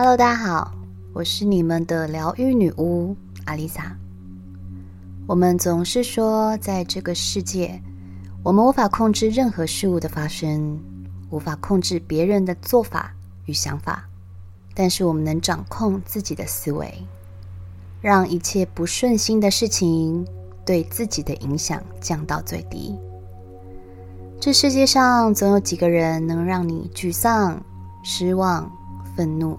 Hello，大家好，我是你们的疗愈女巫阿丽萨。我们总是说，在这个世界，我们无法控制任何事物的发生，无法控制别人的做法与想法，但是我们能掌控自己的思维，让一切不顺心的事情对自己的影响降到最低。这世界上总有几个人能让你沮丧、失望、愤怒。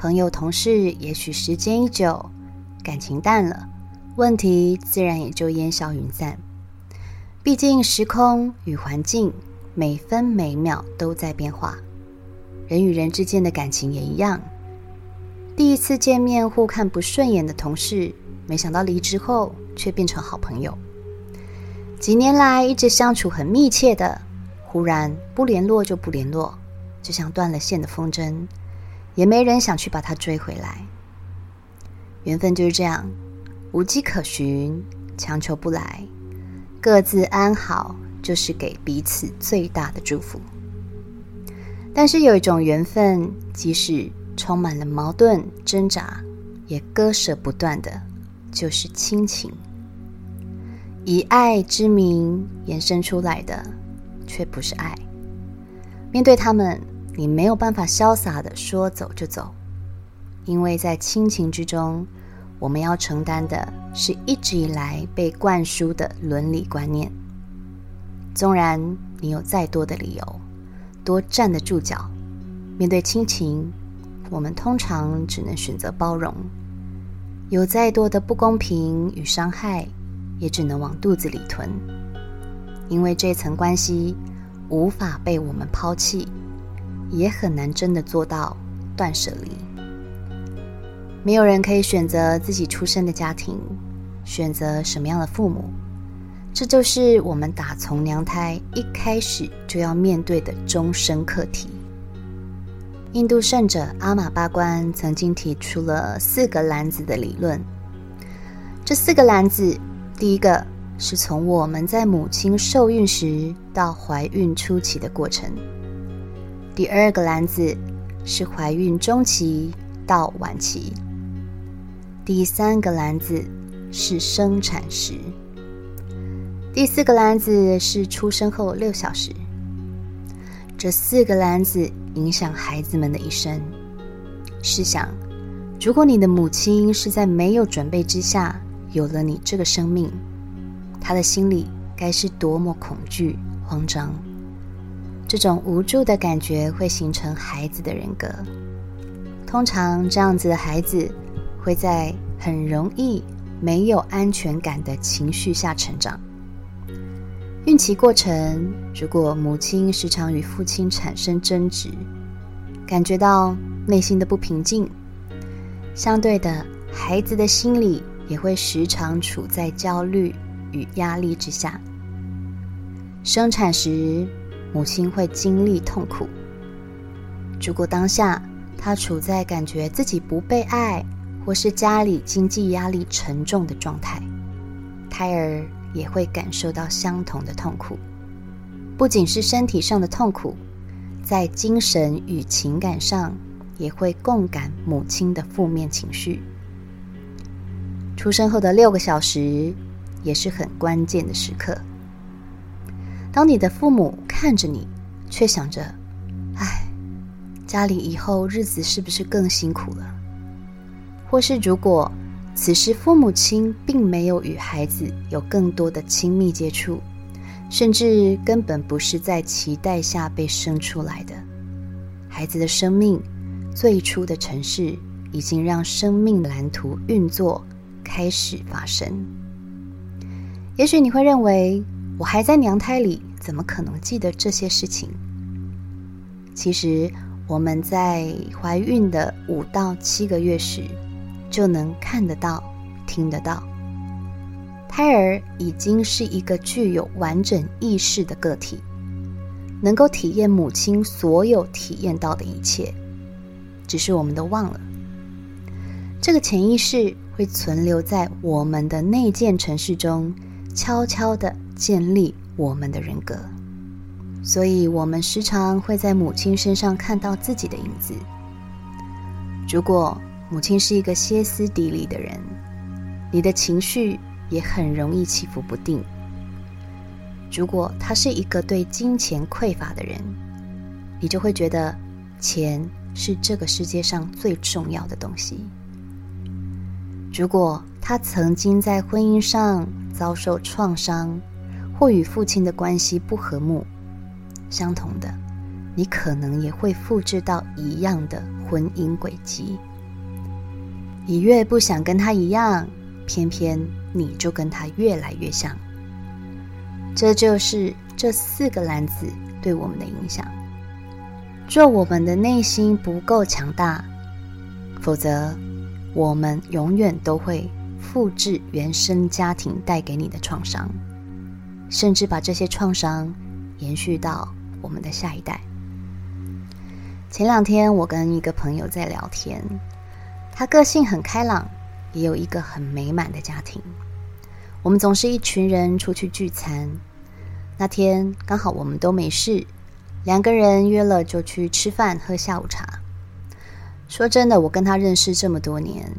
朋友、同事，也许时间一久，感情淡了，问题自然也就烟消云散。毕竟时空与环境每分每秒都在变化，人与人之间的感情也一样。第一次见面互看不顺眼的同事，没想到离职后却变成好朋友。几年来一直相处很密切的，忽然不联络就不联络，就像断了线的风筝。也没人想去把它追回来。缘分就是这样，无迹可寻，强求不来，各自安好就是给彼此最大的祝福。但是有一种缘分，即使充满了矛盾挣扎，也割舍不断的，就是亲情。以爱之名延伸出来的，却不是爱。面对他们。你没有办法潇洒的说走就走，因为在亲情之中，我们要承担的是一直以来被灌输的伦理观念。纵然你有再多的理由，多站得住脚，面对亲情，我们通常只能选择包容。有再多的不公平与伤害，也只能往肚子里吞，因为这层关系无法被我们抛弃。也很难真的做到断舍离。没有人可以选择自己出生的家庭，选择什么样的父母，这就是我们打从娘胎一开始就要面对的终身课题。印度圣者阿玛巴关曾经提出了四个篮子的理论。这四个篮子，第一个是从我们在母亲受孕时到怀孕初期的过程。第二个篮子是怀孕中期到晚期，第三个篮子是生产时，第四个篮子是出生后六小时。这四个篮子影响孩子们的一生。试想，如果你的母亲是在没有准备之下有了你这个生命，她的心里该是多么恐惧、慌张。这种无助的感觉会形成孩子的人格。通常这样子的孩子会在很容易没有安全感的情绪下成长。孕期过程，如果母亲时常与父亲产生争执，感觉到内心的不平静，相对的，孩子的心里也会时常处在焦虑与压力之下。生产时。母亲会经历痛苦。如果当下她处在感觉自己不被爱，或是家里经济压力沉重的状态，胎儿也会感受到相同的痛苦。不仅是身体上的痛苦，在精神与情感上也会共感母亲的负面情绪。出生后的六个小时也是很关键的时刻。当你的父母看着你，却想着：“哎，家里以后日子是不是更辛苦了？”或是如果此时父母亲并没有与孩子有更多的亲密接触，甚至根本不是在期待下被生出来的，孩子的生命最初的城市已经让生命蓝图运作开始发生。也许你会认为。我还在娘胎里，怎么可能记得这些事情？其实我们在怀孕的五到七个月时，就能看得到、听得到。胎儿已经是一个具有完整意识的个体，能够体验母亲所有体验到的一切，只是我们都忘了。这个潜意识会存留在我们的内建城市中，悄悄的。建立我们的人格，所以我们时常会在母亲身上看到自己的影子，如果母亲是一个歇斯底里的人，你的情绪也很容易起伏不定。如果他是一个对金钱匮乏的人，你就会觉得钱是这个世界上最重要的东西。如果他曾经在婚姻上遭受创伤，或与父亲的关系不和睦，相同的，你可能也会复制到一样的婚姻轨迹。你越不想跟他一样，偏偏你就跟他越来越像。这就是这四个篮子对我们的影响。若我们的内心不够强大，否则我们永远都会复制原生家庭带给你的创伤，甚至把这些创伤延续到我们的下一代。前两天我跟一个朋友在聊天，他个性很开朗，也有一个很美满的家庭。我们总是一群人出去聚餐，那天刚好我们都没事，两个人约了就去吃饭喝下午茶。说真的，我跟他认识这么多年，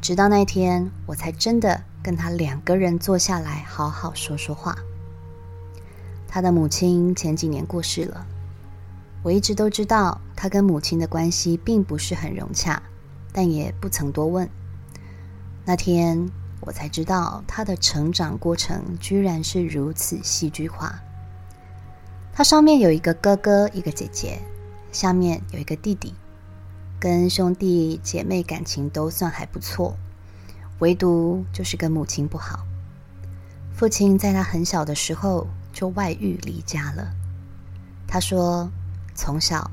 直到那天我才真的跟他两个人坐下来好好说说话。他的母亲前几年过世了，我一直都知道他跟母亲的关系并不是很融洽，但也不曾多问。那天。我才知道他的成长过程居然是如此戏剧化。他上面有一个哥哥，一个姐姐，下面有一个弟弟，跟兄弟姐妹感情都算还不错，唯独就是跟母亲不好。父亲在他很小的时候就外遇离家了。他说，从小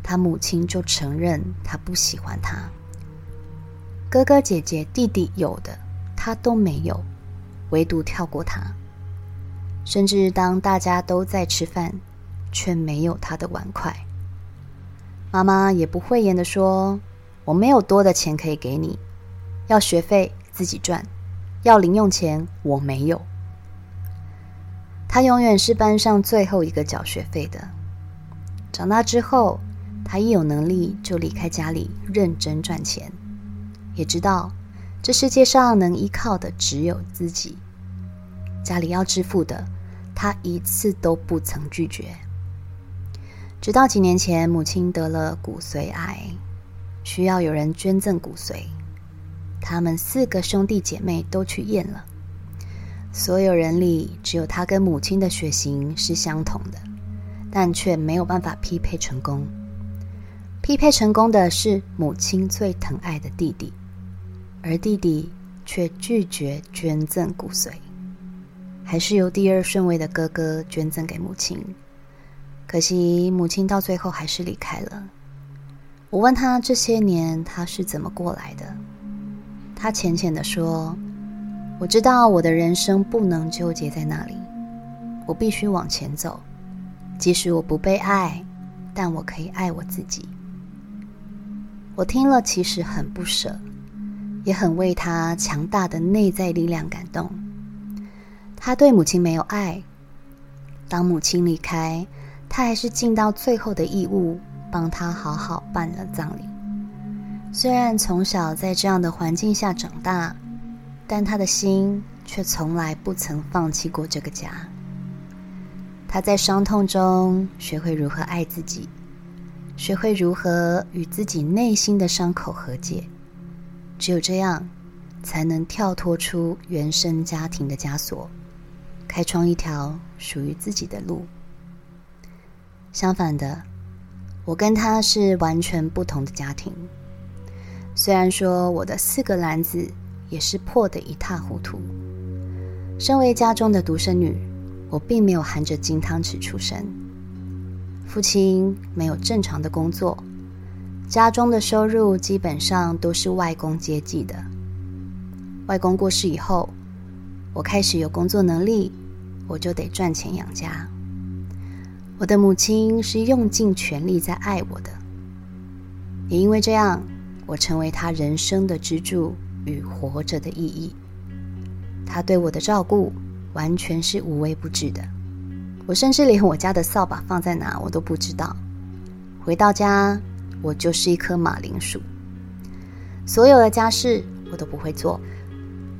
他母亲就承认他不喜欢他。哥哥姐姐弟弟有的。他都没有，唯独跳过他。甚至当大家都在吃饭，却没有他的碗筷。妈妈也不讳言的说：“我没有多的钱可以给你，要学费自己赚，要零用钱我没有。”他永远是班上最后一个缴学费的。长大之后，他一有能力就离开家里认真赚钱，也知道。这世界上能依靠的只有自己，家里要支付的，他一次都不曾拒绝。直到几年前，母亲得了骨髓癌，需要有人捐赠骨髓，他们四个兄弟姐妹都去验了，所有人里只有他跟母亲的血型是相同的，但却没有办法匹配成功。匹配成功的是母亲最疼爱的弟弟。而弟弟却拒绝捐赠骨髓，还是由第二顺位的哥哥捐赠给母亲。可惜母亲到最后还是离开了。我问他这些年他是怎么过来的，他浅浅的说：“我知道我的人生不能纠结在那里，我必须往前走。即使我不被爱，但我可以爱我自己。”我听了其实很不舍。也很为他强大的内在力量感动。他对母亲没有爱，当母亲离开，他还是尽到最后的义务，帮他好好办了葬礼。虽然从小在这样的环境下长大，但他的心却从来不曾放弃过这个家。他在伤痛中学会如何爱自己，学会如何与自己内心的伤口和解。只有这样，才能跳脱出原生家庭的枷锁，开创一条属于自己的路。相反的，我跟他是完全不同的家庭。虽然说我的四个篮子也是破得一塌糊涂。身为家中的独生女，我并没有含着金汤匙出生。父亲没有正常的工作。家中的收入基本上都是外公接济的。外公过世以后，我开始有工作能力，我就得赚钱养家。我的母亲是用尽全力在爱我的，也因为这样，我成为她人生的支柱与活着的意义。他对我的照顾完全是无微不至的，我甚至连我家的扫把放在哪我都不知道。回到家。我就是一颗马铃薯，所有的家事我都不会做。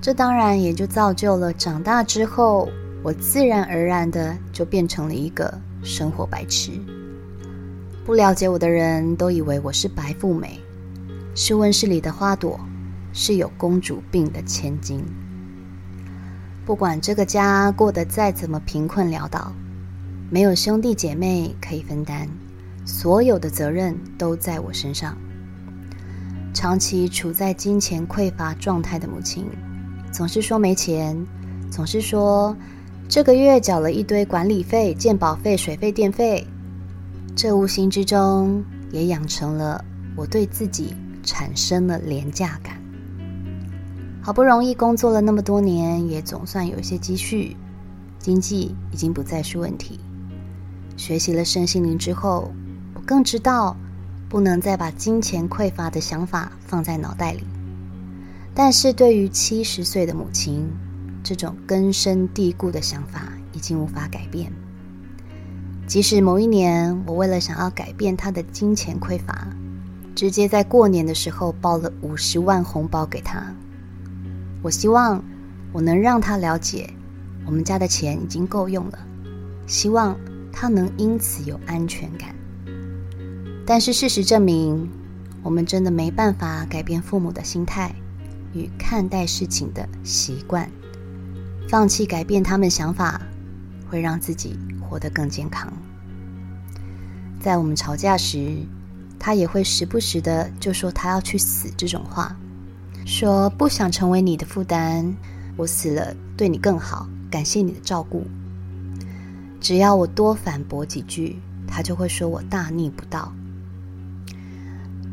这当然也就造就了长大之后，我自然而然的就变成了一个生活白痴。不了解我的人都以为我是白富美，是温室里的花朵，是有公主病的千金。不管这个家过得再怎么贫困潦倒，没有兄弟姐妹可以分担，所有的责任都在我身上。长期处在金钱匮乏状态的母亲。总是说没钱，总是说这个月缴了一堆管理费、鉴保费、水费、电费，这无形之中也养成了我对自己产生了廉价感。好不容易工作了那么多年，也总算有些积蓄，经济已经不再是问题。学习了身心灵之后，我更知道不能再把金钱匮乏的想法放在脑袋里。但是对于七十岁的母亲，这种根深蒂固的想法已经无法改变。即使某一年，我为了想要改变她的金钱匮乏，直接在过年的时候包了五十万红包给她。我希望我能让他了解，我们家的钱已经够用了，希望他能因此有安全感。但是事实证明，我们真的没办法改变父母的心态。与看待事情的习惯，放弃改变他们想法，会让自己活得更健康。在我们吵架时，他也会时不时的就说他要去死这种话，说不想成为你的负担，我死了对你更好，感谢你的照顾。只要我多反驳几句，他就会说我大逆不道。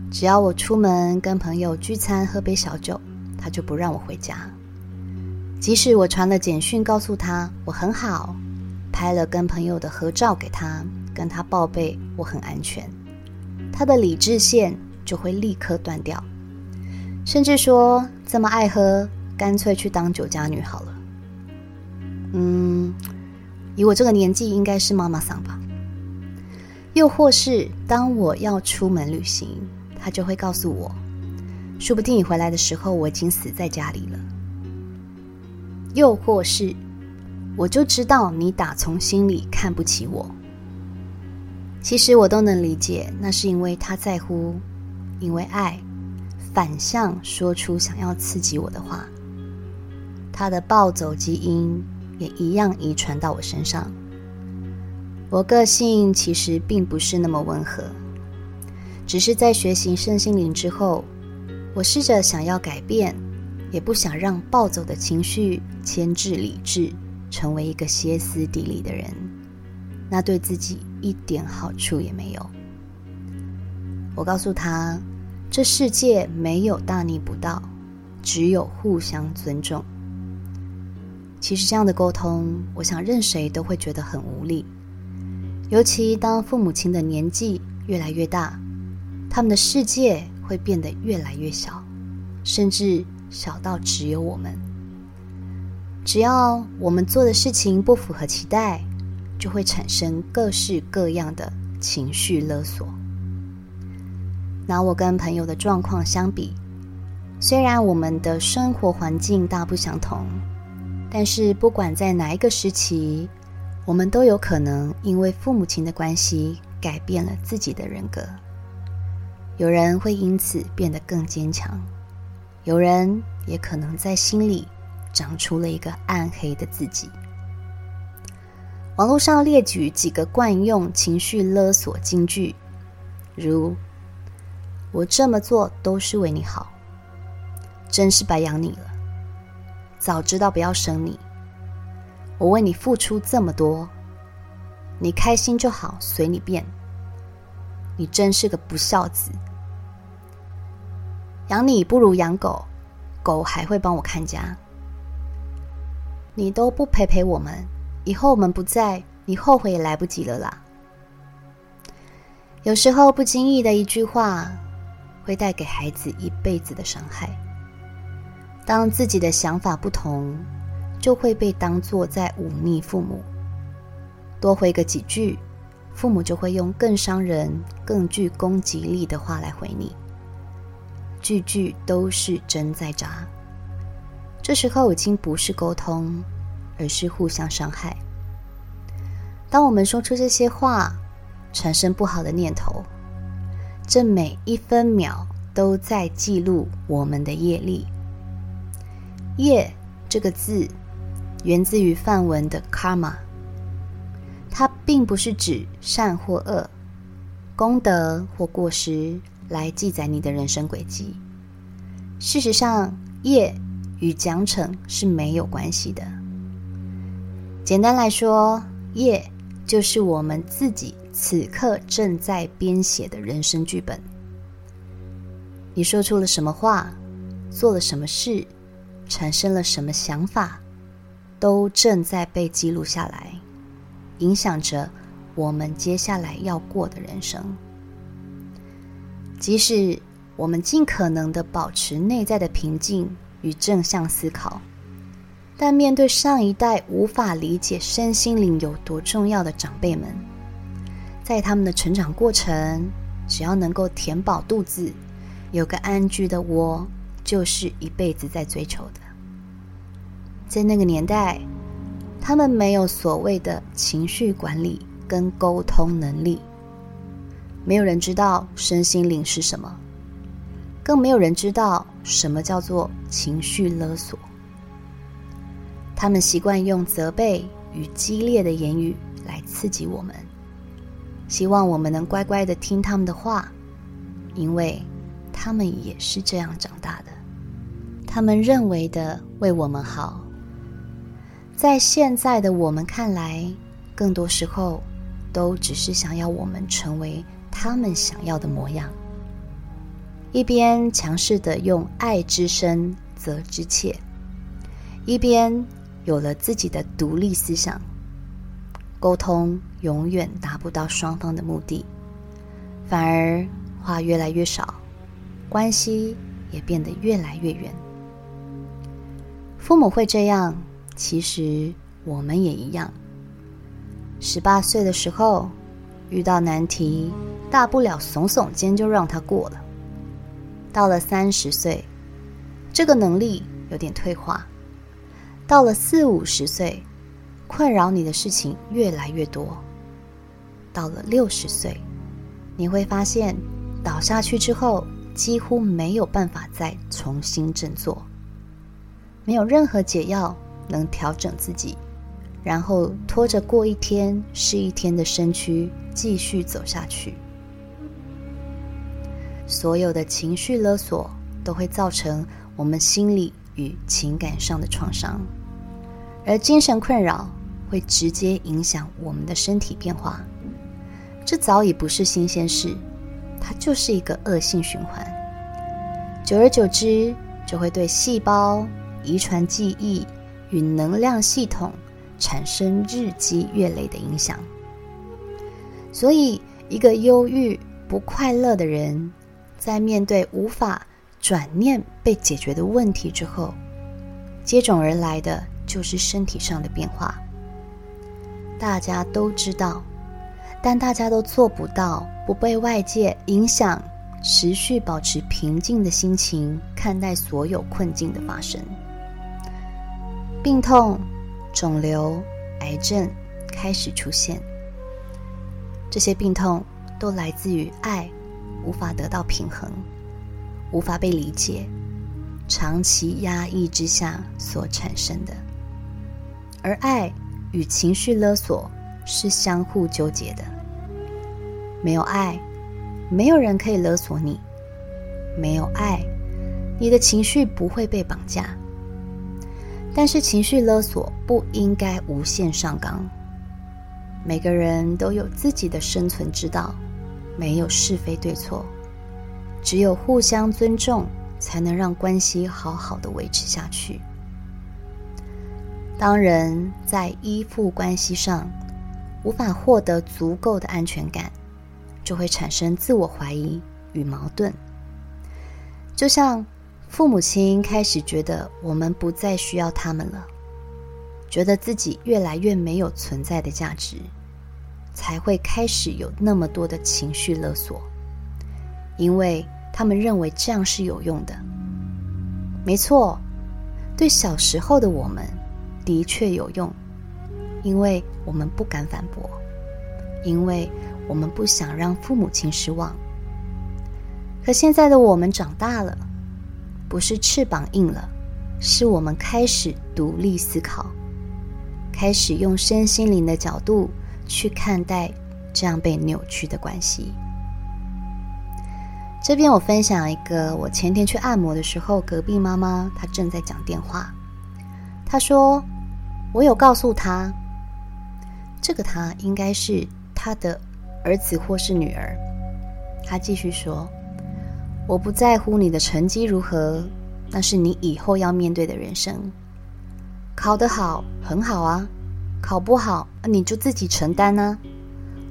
只要我出门跟朋友聚餐喝杯小酒。他就不让我回家，即使我传了简讯告诉他我很好，拍了跟朋友的合照给他，跟他报备我很安全，他的理智线就会立刻断掉，甚至说这么爱喝，干脆去当酒家女好了。嗯，以我这个年纪，应该是妈妈桑吧。又或是当我要出门旅行，他就会告诉我。说不定你回来的时候，我已经死在家里了。又或是，我就知道你打从心里看不起我。其实我都能理解，那是因为他在乎，因为爱，反向说出想要刺激我的话。他的暴走基因也一样遗传到我身上。我个性其实并不是那么温和，只是在学习圣心灵之后。我试着想要改变，也不想让暴走的情绪牵制理智，成为一个歇斯底里的人，那对自己一点好处也没有。我告诉他，这世界没有大逆不道，只有互相尊重。其实这样的沟通，我想任谁都会觉得很无力，尤其当父母亲的年纪越来越大，他们的世界。会变得越来越小，甚至小到只有我们。只要我们做的事情不符合期待，就会产生各式各样的情绪勒索。拿我跟朋友的状况相比，虽然我们的生活环境大不相同，但是不管在哪一个时期，我们都有可能因为父母亲的关系改变了自己的人格。有人会因此变得更坚强，有人也可能在心里长出了一个暗黑的自己。网络上列举几个惯用情绪勒索金句，如“我这么做都是为你好”，“真是白养你了”，“早知道不要生你”，“我为你付出这么多，你开心就好，随你便”，“你真是个不孝子”。养你不如养狗，狗还会帮我看家。你都不陪陪我们，以后我们不在，你后悔也来不及了啦。有时候不经意的一句话，会带给孩子一辈子的伤害。当自己的想法不同，就会被当作在忤逆父母。多回个几句，父母就会用更伤人、更具攻击力的话来回你。句句都是针在扎。这时候已经不是沟通，而是互相伤害。当我们说出这些话，产生不好的念头，这每一分秒都在记录我们的业力。业这个字源自于梵文的 karma，它并不是指善或恶、功德或过失来记载你的人生轨迹。事实上，业与奖惩是没有关系的。简单来说，业就是我们自己此刻正在编写的人生剧本。你说出了什么话，做了什么事。产生了什么想法，都正在被记录下来，影响着我们接下来要过的人生。即使我们尽可能的保持内在的平静与正向思考，但面对上一代无法理解身心灵有多重要的长辈们，在他们的成长过程，只要能够填饱肚子，有个安居的窝。就是一辈子在追求的。在那个年代，他们没有所谓的情绪管理跟沟通能力，没有人知道身心灵是什么，更没有人知道什么叫做情绪勒索。他们习惯用责备与激烈的言语来刺激我们，希望我们能乖乖的听他们的话，因为他们也是这样长大的。他们认为的为我们好，在现在的我们看来，更多时候都只是想要我们成为他们想要的模样。一边强势的用爱之深责之切，一边有了自己的独立思想，沟通永远达不到双方的目的，反而话越来越少，关系也变得越来越远。父母会这样，其实我们也一样。十八岁的时候遇到难题，大不了耸耸肩就让他过了。到了三十岁，这个能力有点退化。到了四五十岁，困扰你的事情越来越多。到了六十岁，你会发现倒下去之后，几乎没有办法再重新振作。没有任何解药能调整自己，然后拖着过一天是一天的身躯继续走下去。所有的情绪勒索都会造成我们心理与情感上的创伤，而精神困扰会直接影响我们的身体变化。这早已不是新鲜事，它就是一个恶性循环。久而久之，就会对细胞。遗传记忆与能量系统产生日积月累的影响，所以一个忧郁不快乐的人，在面对无法转念被解决的问题之后，接踵而来的就是身体上的变化。大家都知道，但大家都做不到不被外界影响，持续保持平静的心情看待所有困境的发生。病痛、肿瘤、癌症开始出现，这些病痛都来自于爱无法得到平衡，无法被理解，长期压抑之下所产生的。而爱与情绪勒索是相互纠结的，没有爱，没有人可以勒索你；没有爱，你的情绪不会被绑架。但是情绪勒索不应该无限上纲。每个人都有自己的生存之道，没有是非对错，只有互相尊重，才能让关系好好的维持下去。当人在依附关系上无法获得足够的安全感，就会产生自我怀疑与矛盾，就像。父母亲开始觉得我们不再需要他们了，觉得自己越来越没有存在的价值，才会开始有那么多的情绪勒索，因为他们认为这样是有用的。没错，对小时候的我们的确有用，因为我们不敢反驳，因为我们不想让父母亲失望。可现在的我们长大了，不是翅膀硬了，是我们开始独立思考，开始用身心灵的角度去看待这样被扭曲的关系。这边我分享一个，我前天去按摩的时候，隔壁妈妈她正在讲电话。她说：“我有告诉她，这个他应该是他的儿子或是女儿。”他继续说：“我不在乎你的成绩如何，那是你以后要面对的人生。考得好很好啊，考不好你就自己承担啊。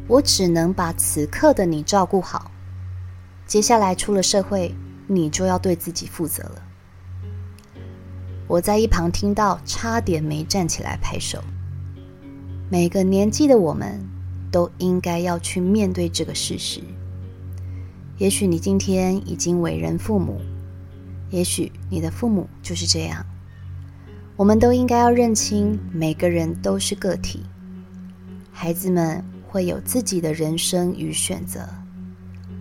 我只能把此刻的你照顾好。”接下来出了社会，你就要对自己负责了。我在一旁听到，差点没站起来拍手。每个年纪的我们，都应该要去面对这个事实。也许你今天已经为人父母，也许你的父母就是这样。我们都应该要认清，每个人都是个体，孩子们会有自己的人生与选择。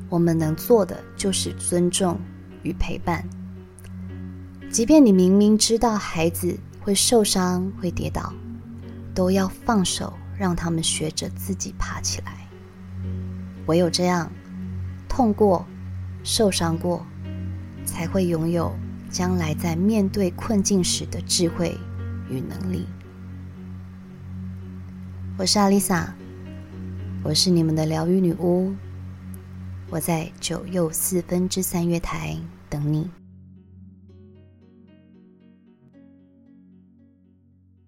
我们能做的就是尊重与陪伴，即便你明明知道孩子会受伤、会跌倒，都要放手，让他们学着自己爬起来。唯有这样，痛过、受伤过，才会拥有将来在面对困境时的智慧与能力。我是阿丽萨，我是你们的疗愈女巫。我在九又四分之三月台等你。